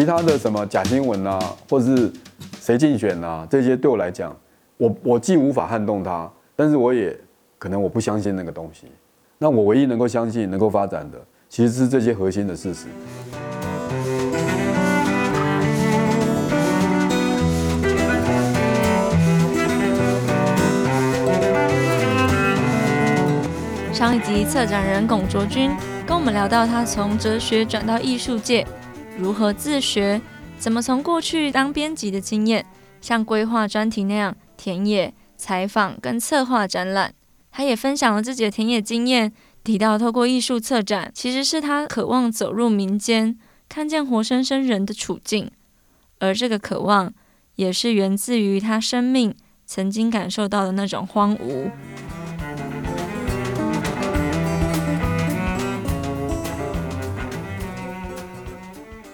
其他的什么假新闻啊，或者是谁竞选啊，这些对我来讲，我我既无法撼动它，但是我也可能我不相信那个东西。那我唯一能够相信、能够发展的，其实是这些核心的事实。上一集策展人龚卓君跟我们聊到他从哲学转到艺术界，如何自学，怎么从过去当编辑的经验，像规划专题那样田野采访跟策划展览。他也分享了自己的田野经验，提到透过艺术策展，其实是他渴望走入民间，看见活生生人的处境，而这个渴望也是源自于他生命曾经感受到的那种荒芜。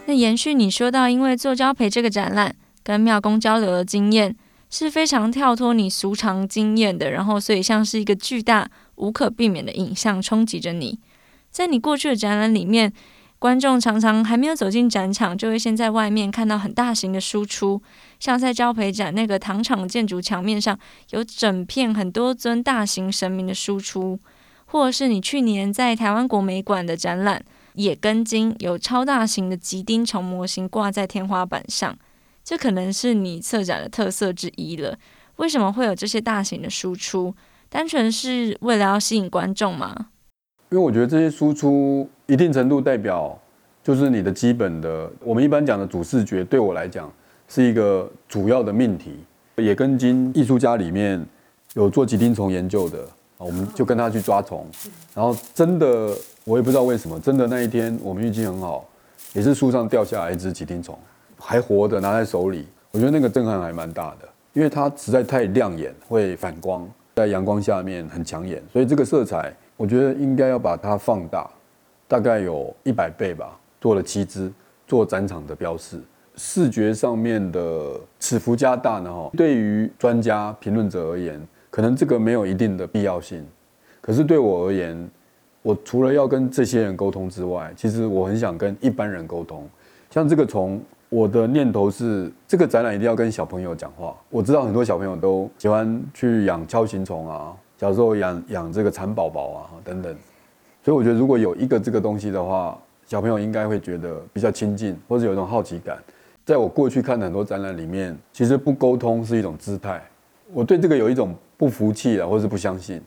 那延续你说到，因为做交培这个展览跟庙公交流的经验是非常跳脱你俗常经验的，然后所以像是一个巨大无可避免的影像冲击着你。在你过去的展览里面，观众常常还没有走进展场，就会先在外面看到很大型的输出，像在交培展那个糖厂建筑墙面上有整片很多尊大型神明的输出，或是你去年在台湾国美馆的展览。野根茎有超大型的吉丁虫模型挂在天花板上，这可能是你策展的特色之一了。为什么会有这些大型的输出？单纯是为了要吸引观众吗？因为我觉得这些输出一定程度代表，就是你的基本的，我们一般讲的主视觉，对我来讲是一个主要的命题。野根茎艺术家里面有做吉丁虫研究的。我们就跟他去抓虫，然后真的，我也不知道为什么，真的那一天我们运气很好，也是树上掉下来一只吉丁虫，还活的拿在手里，我觉得那个震撼还蛮大的，因为它实在太亮眼，会反光，在阳光下面很抢眼，所以这个色彩，我觉得应该要把它放大，大概有一百倍吧，做了七只，做展场的标示，视觉上面的尺幅加大呢，哈，对于专家评论者而言。可能这个没有一定的必要性，可是对我而言，我除了要跟这些人沟通之外，其实我很想跟一般人沟通。像这个虫，我的念头是，这个展览一定要跟小朋友讲话。我知道很多小朋友都喜欢去养锹形虫啊，小时候养养这个蚕宝宝啊等等，所以我觉得如果有一个这个东西的话，小朋友应该会觉得比较亲近，或者有一种好奇感。在我过去看很多展览里面，其实不沟通是一种姿态。我对这个有一种不服气啊，或是不相信。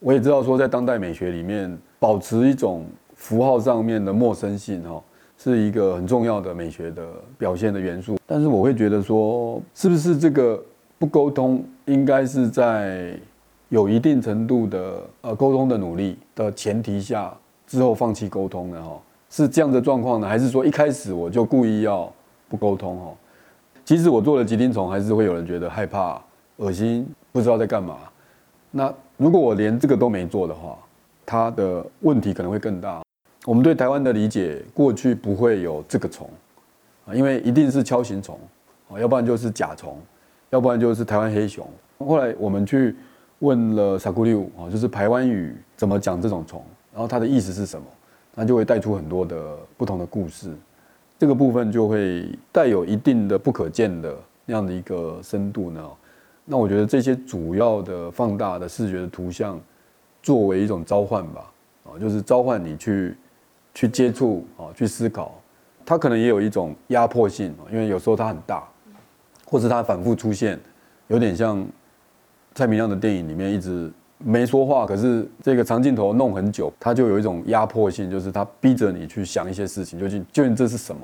我也知道说，在当代美学里面，保持一种符号上面的陌生性，哈，是一个很重要的美学的表现的元素。但是我会觉得说，是不是这个不沟通，应该是在有一定程度的呃沟通的努力的前提下，之后放弃沟通的哈，是这样的状况呢？还是说一开始我就故意要不沟通哈？即使我做了吉丁虫，还是会有人觉得害怕。恶心，不知道在干嘛。那如果我连这个都没做的话，它的问题可能会更大。我们对台湾的理解，过去不会有这个虫啊，因为一定是锹形虫啊，要不然就是甲虫，要不然就是台湾黑熊。后来我们去问了萨库利乌啊，就是台湾语怎么讲这种虫，然后它的意思是什么，那就会带出很多的不同的故事。这个部分就会带有一定的不可见的那样的一个深度呢。那我觉得这些主要的放大的视觉的图像，作为一种召唤吧，啊，就是召唤你去去接触啊，去思考。它可能也有一种压迫性，因为有时候它很大，或是它反复出现，有点像蔡明亮的电影里面一直没说话，可是这个长镜头弄很久，它就有一种压迫性，就是它逼着你去想一些事情，究竟究竟这是什么？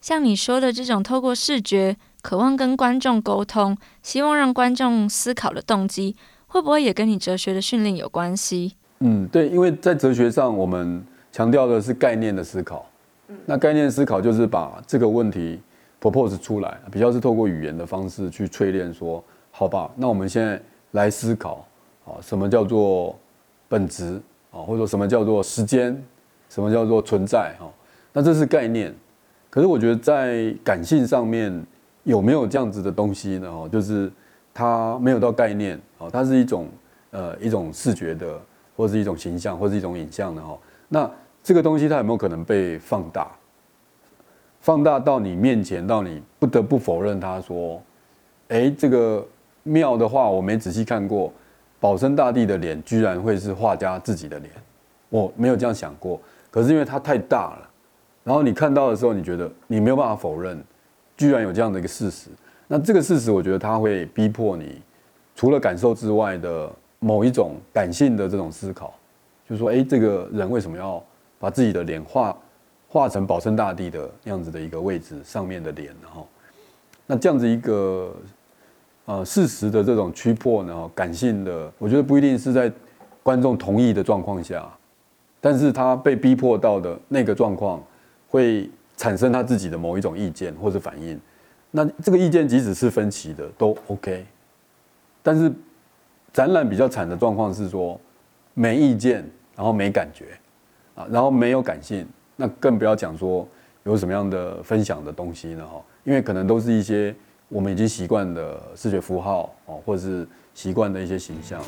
像你说的这种透过视觉。渴望跟观众沟通，希望让观众思考的动机，会不会也跟你哲学的训练有关系？嗯，对，因为在哲学上，我们强调的是概念的思考。那概念思考就是把这个问题 propose 出来，比较是透过语言的方式去淬炼。说，好吧，那我们现在来思考啊，什么叫做本质啊，或者说什么叫做时间，什么叫做存在哈？那这是概念。可是我觉得在感性上面。有没有这样子的东西呢？哦，就是它没有到概念，哦，它是一种呃一种视觉的，或是一种形象，或是一种影像的哈。那这个东西它有没有可能被放大？放大到你面前，到你不得不否认他说，哎，这个庙的话我没仔细看过，保生大帝的脸居然会是画家自己的脸，我没有这样想过。可是因为它太大了，然后你看到的时候，你觉得你没有办法否认，居然有这样的一个事实。那这个事实，我觉得它会逼迫你，除了感受之外的某一种感性的这种思考，就是说，哎，这个人为什么要把自己的脸画画成保生大帝的样子的一个位置上面的脸？然后，那这样子一个呃事实的这种驱迫呢，感性的，我觉得不一定是在观众同意的状况下，但是他被逼迫到的那个状况，会产生他自己的某一种意见或者反应。那这个意见即使是分歧的都 OK，但是展览比较惨的状况是说没意见，然后没感觉啊，然后没有感性，那更不要讲说有什么样的分享的东西了哈，因为可能都是一些我们已经习惯的视觉符号哦，或者是习惯的一些形象。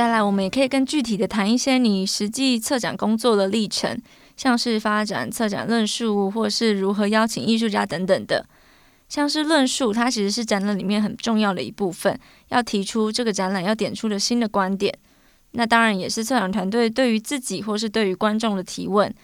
再来，我们也可以更具体的谈一些你实际策展工作的历程，像是发展策展论述，或是如何邀请艺术家等等的。像是论述，它其实是展览里面很重要的一部分，要提出这个展览要点出的新的观点。那当然也是策展团队对于自己或是对于观众的提问，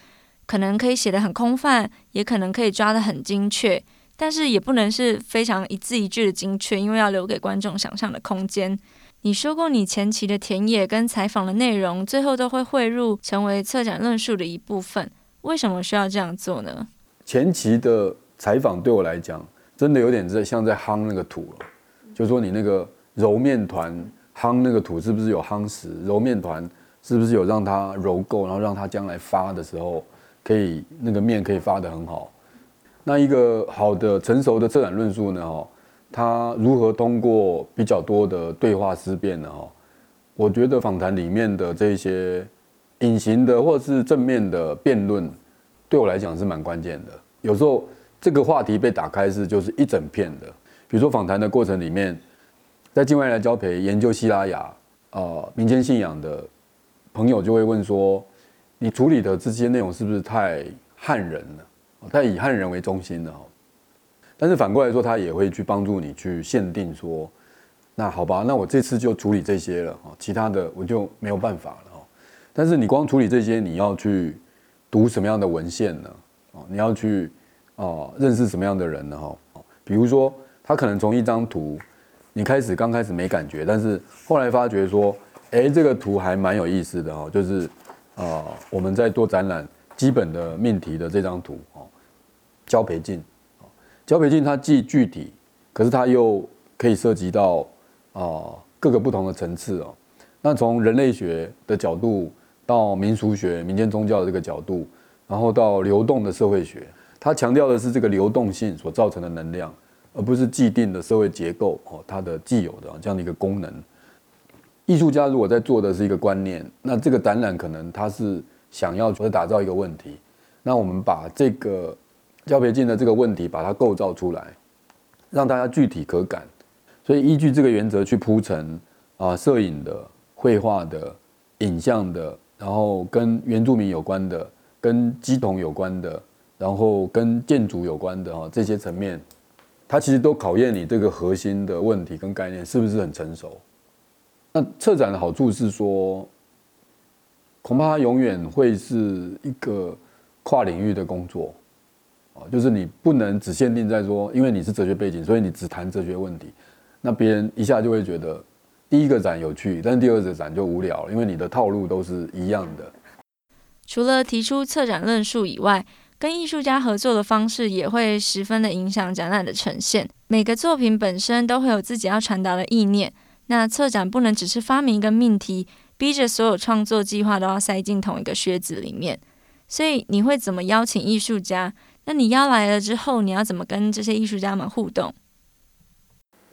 可能可以写得很空泛，也可能可以抓得很精确，但是也不能是非常一字一句的精确，因为要留给观众想象的空间。你说过，你前期的田野跟采访的内容，最后都会汇入成为策展论述的一部分。为什么需要这样做呢？前期的采访对我来讲，真的有点在像在夯那个土了。就说，你那个揉面团夯那个土，是不是有夯实？揉面团是不是有让它揉够，然后让它将来发的时候，可以那个面可以发得很好？那一个好的成熟的策展论述呢？哈。他如何通过比较多的对话思辨呢？哈，我觉得访谈里面的这些隐形的或者是正面的辩论，对我来讲是蛮关键的。有时候这个话题被打开是就是一整片的，比如说访谈的过程里面，在境外来交陪研究西拉雅民间信仰的朋友就会问说，你处理的这些内容是不是太汉人了？太以汉人为中心了？但是反过来说，他也会去帮助你去限定说，那好吧，那我这次就处理这些了啊，其他的我就没有办法了哦。但是你光处理这些，你要去读什么样的文献呢？哦，你要去哦认识什么样的人呢？哈，比如说他可能从一张图，你开始刚开始没感觉，但是后来发觉说，哎，这个图还蛮有意思的哈，就是啊，我们在做展览基本的命题的这张图哦，交培镜。交陪镜它既具体，可是它又可以涉及到啊、各个不同的层次哦。那从人类学的角度到民俗学、民间宗教的这个角度，然后到流动的社会学，它强调的是这个流动性所造成的能量，而不是既定的社会结构哦，它的既有的这样的一个功能。艺术家如果在做的是一个观念，那这个展览可能他是想要去打造一个问题。那我们把这个。交陪镜的这个问题，把它构造出来，让大家具体可感。所以依据这个原则去铺陈啊，摄影的、绘画的、影像的，然后跟原住民有关的、跟乩童有关的，然后跟建筑有关的哈，这些层面，它其实都考验你这个核心的问题跟概念是不是很成熟。那策展的好处是说，恐怕它永远会是一个跨领域的工作。就是你不能只限定在说，因为你是哲学背景，所以你只谈哲学问题，那别人一下就会觉得第一个展有趣，但是第二个展就无聊，因为你的套路都是一样的。除了提出策展论述以外，跟艺术家合作的方式也会十分的影响展览的呈现。每个作品本身都会有自己要传达的意念，那策展不能只是发明一个命题，逼着所有创作计划都要塞进同一个靴子里面。所以你会怎么邀请艺术家？那你邀来了之后，你要怎么跟这些艺术家们互动？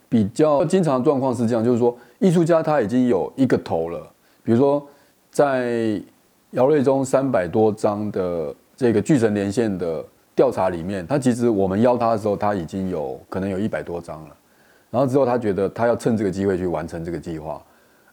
比较经常状况是这样，就是说艺术家他已经有一个头了，比如说在姚瑞中三百多张的这个巨神连线的调查里面，他其实我们邀他的时候，他已经有可能有一百多张了。然后之后他觉得他要趁这个机会去完成这个计划。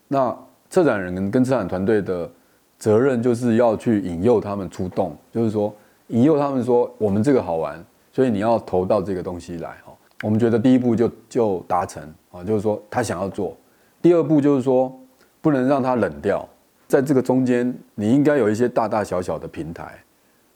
那策展人跟策展团队的责任就是要去引诱他们出动，就是说引诱他们说我们这个好玩，所以你要投到这个东西来哦。我们觉得第一步就就达成啊，就是说他想要做。第二步就是说不能让他冷掉，在这个中间你应该有一些大大小小的平台，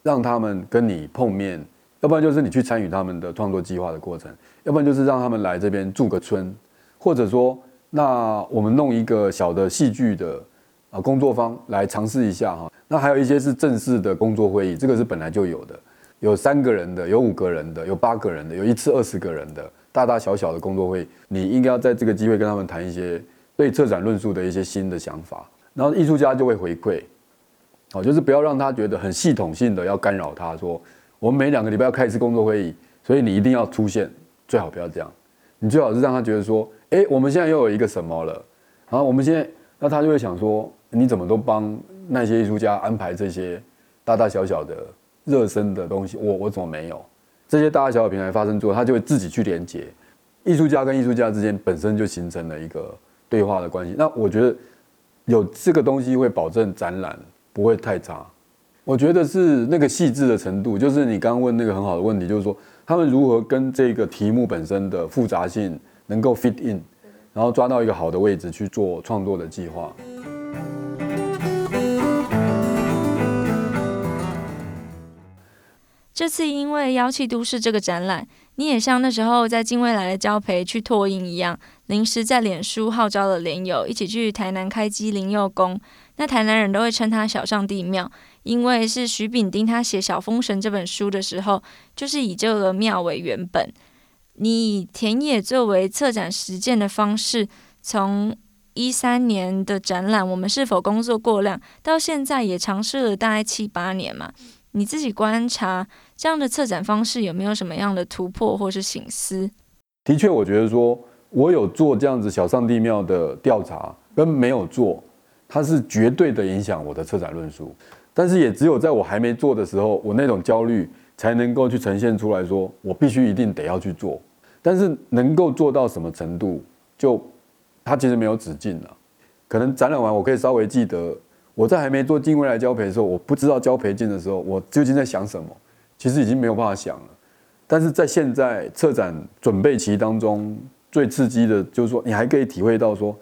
让他们跟你碰面，要不然就是你去参与他们的创作计划的过程，要不然就是让他们来这边住个村，或者说。那我们弄一个小的戏剧的啊工作坊来尝试一下哈。那还有一些是正式的工作会议，这个是本来就有的，有三个人的，有五个人的，有八个人的，有一次二十个人的，大大小小的工作会议，你应该要在这个机会跟他们谈一些对策展论述的一些新的想法，然后艺术家就会回馈，好，就是不要让他觉得很系统性的要干扰他说，我们每两个礼拜要开一次工作会议，所以你一定要出现，最好不要这样，你最好是让他觉得说。哎，我们现在又有一个什么了？然后我们现在，那他就会想说，你怎么都帮那些艺术家安排这些大大小小的热身的东西，我我怎么没有？这些大大小小平台发生之后，他就会自己去连接，艺术家跟艺术家之间本身就形成了一个对话的关系。那我觉得有这个东西会保证展览不会太差。我觉得是那个细致的程度，就是你刚刚问那个很好的问题，就是说他们如何跟这个题目本身的复杂性。能够 fit in，然后抓到一个好的位置去做创作的计划。这次因为妖气都市这个展览，你也像那时候在近未来的交培去拓印一样，临时在脸书号召了连友一起去台南开基灵佑宫。那台南人都会称它小上帝庙，因为是徐丙丁他写《小封神》这本书的时候，就是以这个庙为原本。你以田野作为策展实践的方式，从一三年的展览，我们是否工作过量，到现在也尝试了大概七八年嘛？你自己观察这样的策展方式有没有什么样的突破或是醒思？的确，我觉得说我有做这样子小上帝庙的调查，跟没有做，它是绝对的影响我的策展论述。但是也只有在我还没做的时候，我那种焦虑。才能够去呈现出来说，我必须一定得要去做，但是能够做到什么程度，就它其实没有止境了。可能展览完，我可以稍微记得我在还没做近未来交培的时候，我不知道交培进的时候，我究竟在想什么，其实已经没有办法想了。但是在现在策展准备期当中，最刺激的就是说，你还可以体会到说，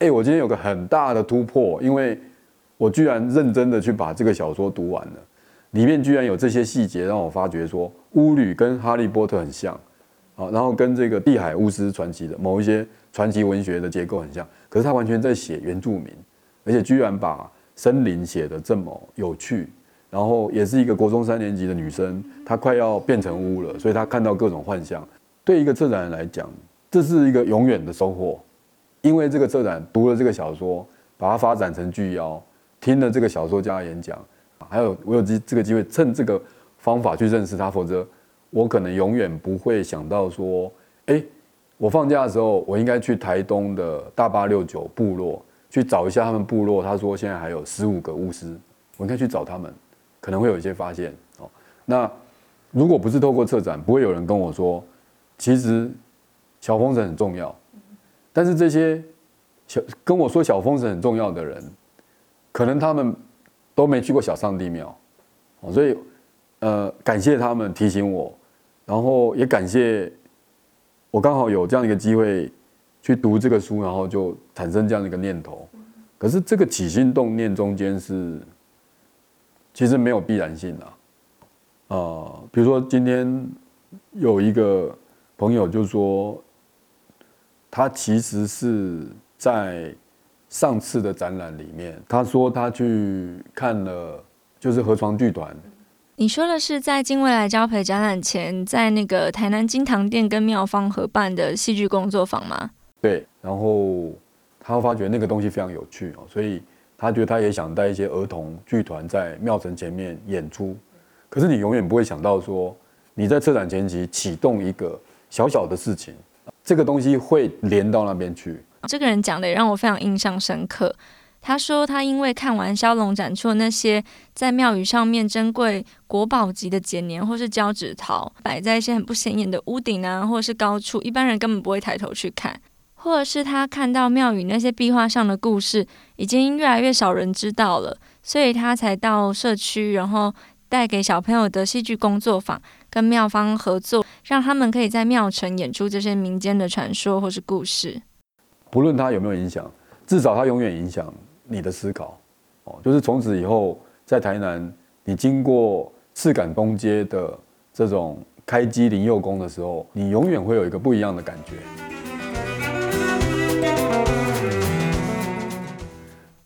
哎，我今天有个很大的突破，因为我居然认真的去把这个小说读完了。里面居然有这些细节，让我发觉说巫女跟哈利波特很像，啊，然后跟这个地海巫师传奇的某一些传奇文学的结构很像，可是他完全在写原住民，而且居然把森林写得这么有趣，然后也是一个国中三年级的女生，她快要变成巫了，所以她看到各种幻象。对一个策展人来讲，这是一个永远的收获，因为这个策展读了这个小说，把它发展成巨妖，听了这个小说家的演讲。还有，我有机这个机会，趁这个方法去认识他，否则我可能永远不会想到说，哎，我放假的时候，我应该去台东的大八六九部落去找一下他们部落。他说现在还有十五个巫师，我应该去找他们，可能会有一些发现哦。那如果不是透过策展，不会有人跟我说，其实小风神很重要。但是这些小跟我说小风神很重要的人，可能他们。都没去过小上帝庙哦，所以，呃，感谢他们提醒我，然后也感谢我刚好有这样一个机会去读这个书，然后就产生这样的一个念头。可是这个起心动念中间是，其实没有必然性的，啊，比如说今天有一个朋友就说，他其实是在。上次的展览里面，他说他去看了，就是河床剧团。你说的是在金未来交培展览前，在那个台南金堂店跟妙方合办的戏剧工作坊吗？对，然后他发觉那个东西非常有趣哦，所以他觉得他也想带一些儿童剧团在庙埕前面演出。可是你永远不会想到说，你在策展前期启动一个小小的事情，这个东西会连到那边去。这个人讲的也让我非常印象深刻。他说，他因为看完萧龙展出的那些在庙宇上面珍贵国宝级的剪黏或是交趾陶，摆在一些很不显眼的屋顶啊，或者是高处，一般人根本不会抬头去看。或者是他看到庙宇那些壁画上的故事，已经越来越少人知道了，所以他才到社区，然后带给小朋友的戏剧工作坊，跟庙方合作，让他们可以在庙埕演出这些民间的传说或是故事。不论他有没有影响，至少他永远影响你的思考。哦，就是从此以后，在台南，你经过赤崁东街的这种开基灵佑宫的时候，你永远会有一个不一样的感觉。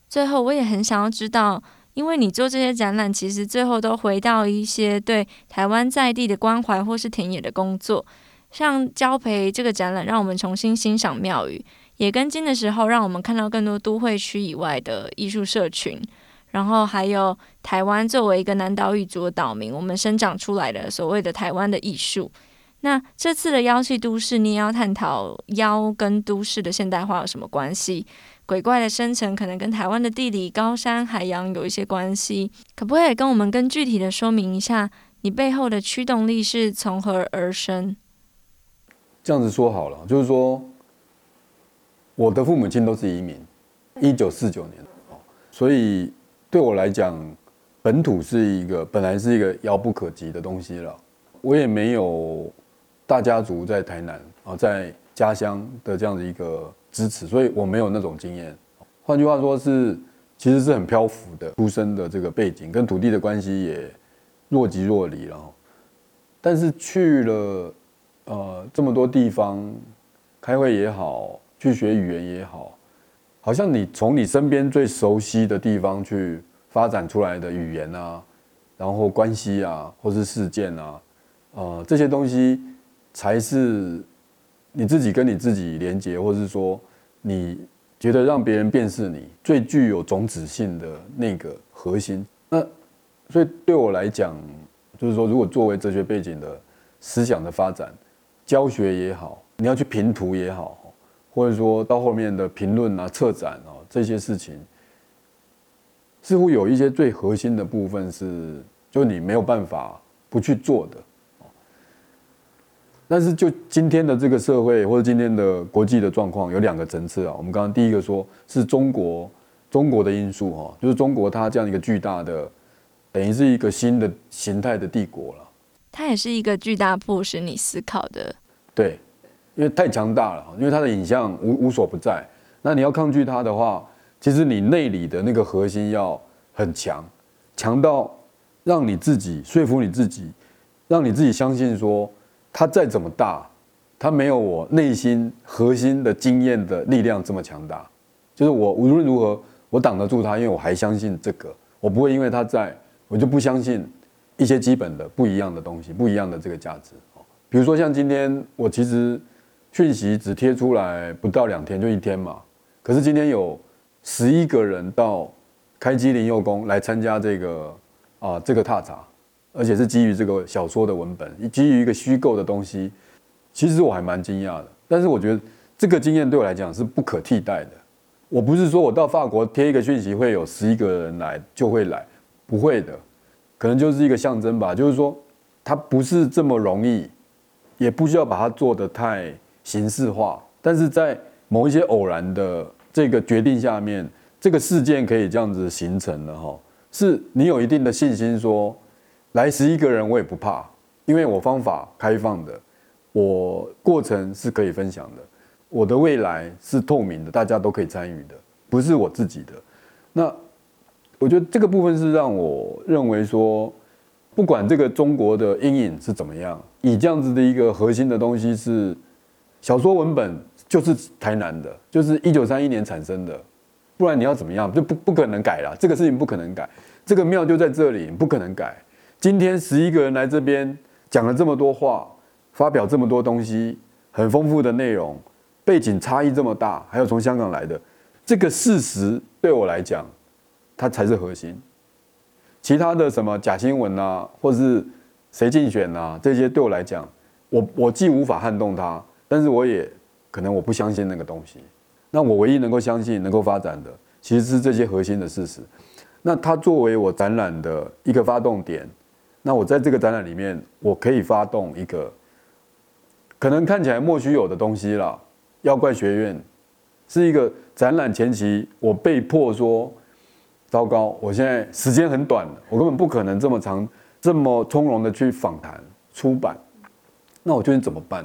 最后，我也很想要知道，因为你做这些展览，其实最后都回到一些对台湾在地的关怀，或是田野的工作。像交培这个展览，让我们重新欣赏庙宇；野根菁的时候，让我们看到更多都会区以外的艺术社群。然后还有台湾作为一个南岛语族的岛民，我们生长出来的所谓的台湾的艺术。那这次的妖气都市，你也要探讨妖跟都市的现代化有什么关系？鬼怪的生成可能跟台湾的地理、高山、海洋有一些关系，可不可以跟我们更具体的说明一下，你背后的驱动力是从何而生？这样子说好了，就是说，我的父母亲都是移民，一九四九年，所以对我来讲，本土是一个本来是一个遥不可及的东西了。我也没有大家族在台南啊，在家乡的这样的一个。支持，所以我没有那种经验。换句话说，是其实是很漂浮的，出生的这个背景跟土地的关系也若即若离了。但是去了呃这么多地方开会也好，去学语言也好，好像你从你身边最熟悉的地方去发展出来的语言啊，然后关系啊，或是事件啊，呃这些东西才是。你自己跟你自己连接，或是说，你觉得让别人辨识你最具有种子性的那个核心，那所以对我来讲，就是说，如果作为哲学背景的思想的发展，教学也好，你要去评图也好，或者说到后面的评论啊、策展啊这些事情，似乎有一些最核心的部分是，就你没有办法不去做的。但是就今天的这个社会，或者今天的国际的状况，有两个层次啊。我们刚刚第一个说是中国中国的因素哈，就是中国它这样一个巨大的，等于是一个新的形态的帝国了。它也是一个巨大迫使你思考的。对，因为太强大了，因为它的影像无无所不在。那你要抗拒它的话，其实你内里的那个核心要很强，强到让你自己说服你自己，让你自己相信说。它再怎么大，它没有我内心核心的经验的力量这么强大。就是我无论如何，我挡得住它，因为我还相信这个，我不会因为它在，我就不相信一些基本的不一样的东西，不一样的这个价值。比如说像今天，我其实讯息只贴出来不到两天，就一天嘛。可是今天有十一个人到开基灵佑宫来参加这个啊这个踏查。而且是基于这个小说的文本，基于一个虚构的东西，其实我还蛮惊讶的。但是我觉得这个经验对我来讲是不可替代的。我不是说我到法国贴一个讯息会有十一个人来就会来，不会的，可能就是一个象征吧。就是说，它不是这么容易，也不需要把它做得太形式化。但是在某一些偶然的这个决定下面，这个事件可以这样子形成了哈，是你有一定的信心说。来十一个人，我也不怕，因为我方法开放的，我过程是可以分享的，我的未来是透明的，大家都可以参与的，不是我自己的。那我觉得这个部分是让我认为说，不管这个中国的阴影是怎么样，以这样子的一个核心的东西是小说文本，就是台南的，就是一九三一年产生的，不然你要怎么样，就不不可能改了，这个事情不可能改，这个庙就在这里，不可能改。今天十一个人来这边讲了这么多话，发表这么多东西，很丰富的内容，背景差异这么大，还有从香港来的，这个事实对我来讲，它才是核心。其他的什么假新闻啊，或是谁竞选啊，这些对我来讲，我我既无法撼动它，但是我也可能我不相信那个东西。那我唯一能够相信、能够发展的，其实是这些核心的事实。那它作为我展览的一个发动点，那我在这个展览里面，我可以发动一个可能看起来莫须有的东西了。妖怪学院是一个展览前期，我被迫说，糟糕，我现在时间很短，我根本不可能这么长、这么从容的去访谈、出版。那我究竟怎么办？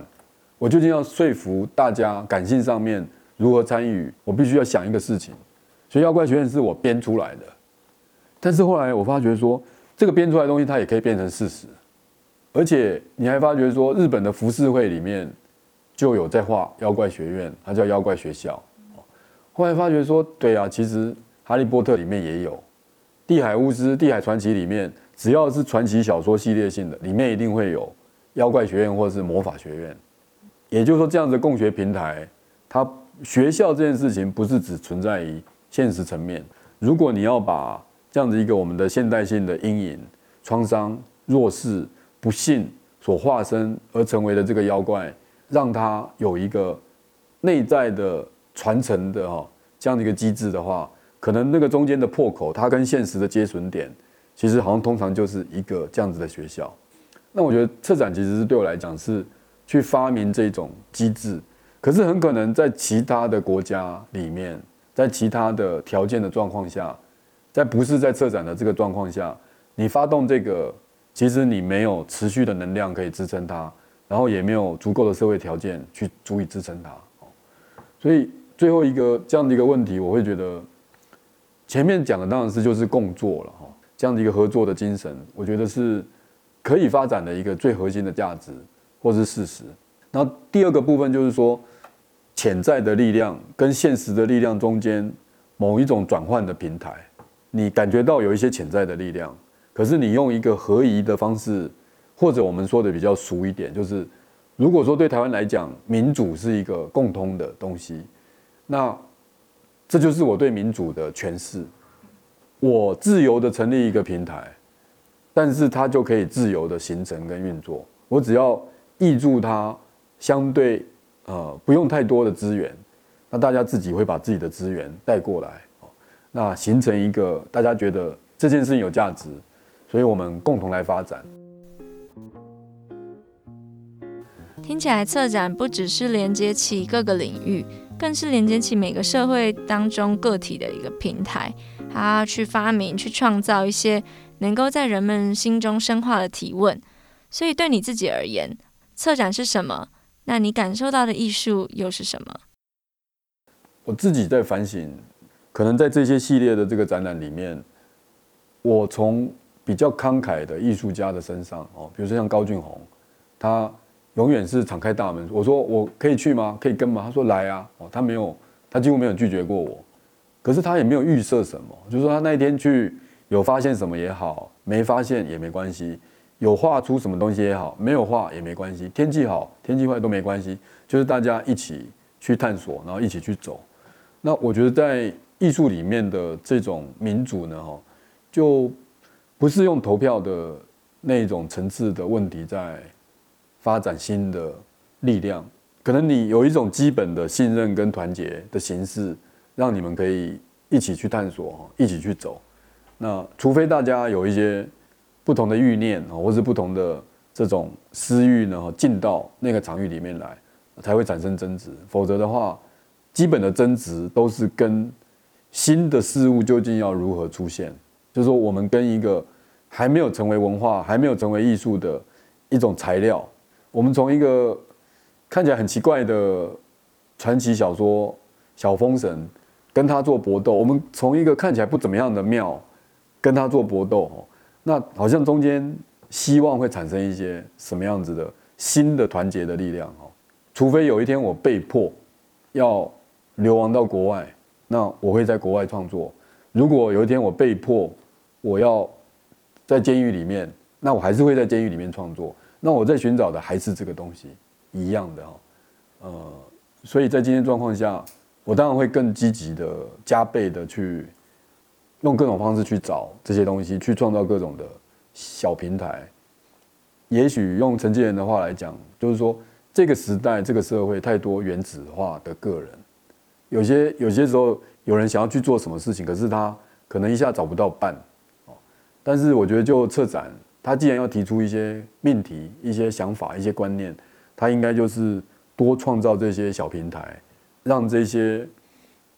我究竟要说服大家感性上面如何参与？我必须要想一个事情。所以妖怪学院是我编出来的，但是后来我发觉说，这个编出来的东西它也可以变成事实，而且你还发觉说，日本的浮世绘里面就有在画妖怪学院，它叫妖怪学校。后来发觉说，对啊，其实哈利波特里面也有，地海巫师、地海传奇里面，只要是传奇小说系列性的，里面一定会有。妖怪学院或者是魔法学院，也就是说，这样的共学平台，它学校这件事情不是只存在于现实层面。如果你要把这样子一个我们的现代性的阴影、创伤、弱势、不幸所化身而成为的这个妖怪，让他有一个内在的传承的哈这样的一个机制的话，可能那个中间的破口，它跟现实的接损点，其实好像通常就是一个这样子的学校。那我觉得策展其实是对我来讲是去发明这种机制，可是很可能在其他的国家里面，在其他的条件的状况下，在不是在策展的这个状况下，你发动这个，其实你没有持续的能量可以支撑它，然后也没有足够的社会条件去足以支撑它。所以最后一个这样的一个问题，我会觉得前面讲的当然是就是共作了哈，这样的一个合作的精神，我觉得是。可以发展的一个最核心的价值，或是事实。然后第二个部分就是说，潜在的力量跟现实的力量中间某一种转换的平台，你感觉到有一些潜在的力量，可是你用一个合宜的方式，或者我们说的比较俗一点，就是如果说对台湾来讲，民主是一个共通的东西，那这就是我对民主的诠释。我自由的成立一个平台。但是它就可以自由的形成跟运作，我只要挹注它相对呃不用太多的资源，那大家自己会把自己的资源带过来，那形成一个大家觉得这件事情有价值，所以我们共同来发展。听起来策展不只是连接起各个领域，更是连接起每个社会当中个体的一个平台，它去发明、去创造一些。能够在人们心中深化的提问，所以对你自己而言，策展是什么？那你感受到的艺术又是什么？我自己在反省，可能在这些系列的这个展览里面，我从比较慷慨的艺术家的身上哦，比如说像高俊宏，他永远是敞开大门。我说我可以去吗？可以跟吗？他说来啊！哦，他没有，他几乎没有拒绝过我。可是他也没有预设什么，就是说他那一天去。有发现什么也好，没发现也没关系；有画出什么东西也好，没有画也没关系。天气好，天气坏都没关系，就是大家一起去探索，然后一起去走。那我觉得在艺术里面的这种民主呢，哈，就不是用投票的那种层次的问题在发展新的力量。可能你有一种基本的信任跟团结的形式，让你们可以一起去探索，一起去走。那除非大家有一些不同的欲念啊，或是不同的这种私欲呢，进到那个场域里面来，才会产生争执。否则的话，基本的争执都是跟新的事物究竟要如何出现，就是说，我们跟一个还没有成为文化、还没有成为艺术的一种材料，我们从一个看起来很奇怪的传奇小说小风神，跟他做搏斗；我们从一个看起来不怎么样的庙。跟他做搏斗，那好像中间希望会产生一些什么样子的新的团结的力量，哦除非有一天我被迫要流亡到国外，那我会在国外创作；如果有一天我被迫我要在监狱里面，那我还是会在监狱里面创作。那我在寻找的还是这个东西一样的，呃，所以在今天状况下，我当然会更积极的、加倍的去。用各种方式去找这些东西，去创造各种的小平台。也许用陈建仁的话来讲，就是说这个时代、这个社会太多原子化的个人，有些有些时候有人想要去做什么事情，可是他可能一下找不到伴。但是我觉得，就策展，他既然要提出一些命题、一些想法、一些观念，他应该就是多创造这些小平台，让这些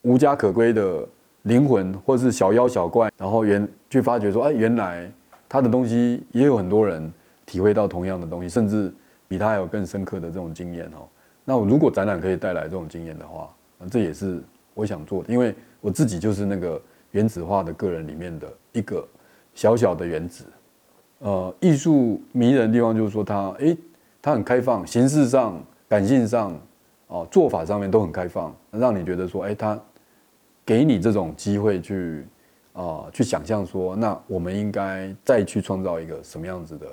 无家可归的灵魂，或是小妖小怪，然后原去发觉说，哎，原来他的东西也有很多人体会到同样的东西，甚至比他还有更深刻的这种经验哦。那如果展览可以带来这种经验的话，这也是我想做的，因为我自己就是那个原子化的个人里面的一个。小小的原子，呃，艺术迷人的地方就是说它，诶，它很开放，形式上、感性上，哦、做法上面都很开放，让你觉得说，诶，它给你这种机会去，啊、呃，去想象说，那我们应该再去创造一个什么样子的，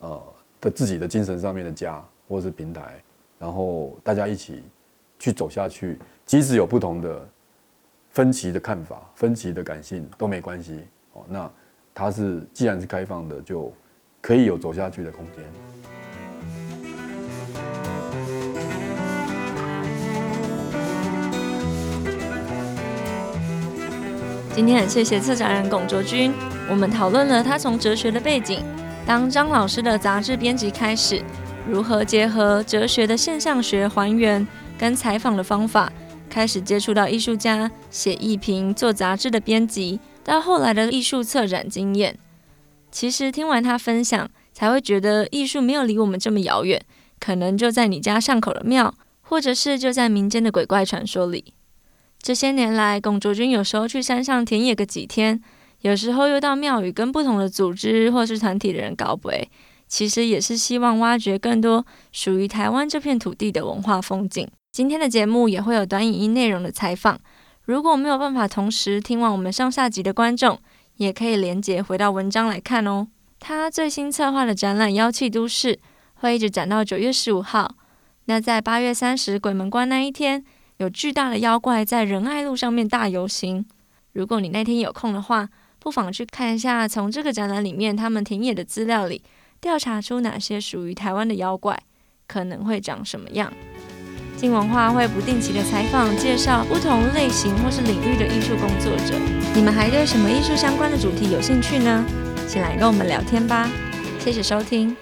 呃，的自己的精神上面的家或者是平台，然后大家一起去走下去，即使有不同的分歧的看法、分歧的感性都没关系，哦，那。它是既然是开放的，就可以有走下去的空间。今天很谢谢策展人龚卓军，我们讨论了他从哲学的背景，当张老师的杂志编辑开始，如何结合哲学的现象学还原跟采访的方法，开始接触到艺术家写艺评、做杂志的编辑。到后来的艺术策展经验，其实听完他分享，才会觉得艺术没有离我们这么遥远，可能就在你家上口的庙，或者是就在民间的鬼怪传说里。这些年来，龚卓君有时候去山上田野个几天，有时候又到庙宇跟不同的组织或是团体的人搞鬼，其实也是希望挖掘更多属于台湾这片土地的文化风景。今天的节目也会有短影音内容的采访。如果没有办法同时听完我们上下集的观众，也可以连结回到文章来看哦。他最新策划的展览《妖气都市》会一直展到九月十五号。那在八月三十鬼门关那一天，有巨大的妖怪在仁爱路上面大游行。如果你那天有空的话，不妨去看一下，从这个展览里面他们田野的资料里调查出哪些属于台湾的妖怪，可能会长什么样。金文化会不定期的采访、介绍不同类型或是领域的艺术工作者。你们还对什么艺术相关的主题有兴趣呢？请来跟我们聊天吧。谢谢收听。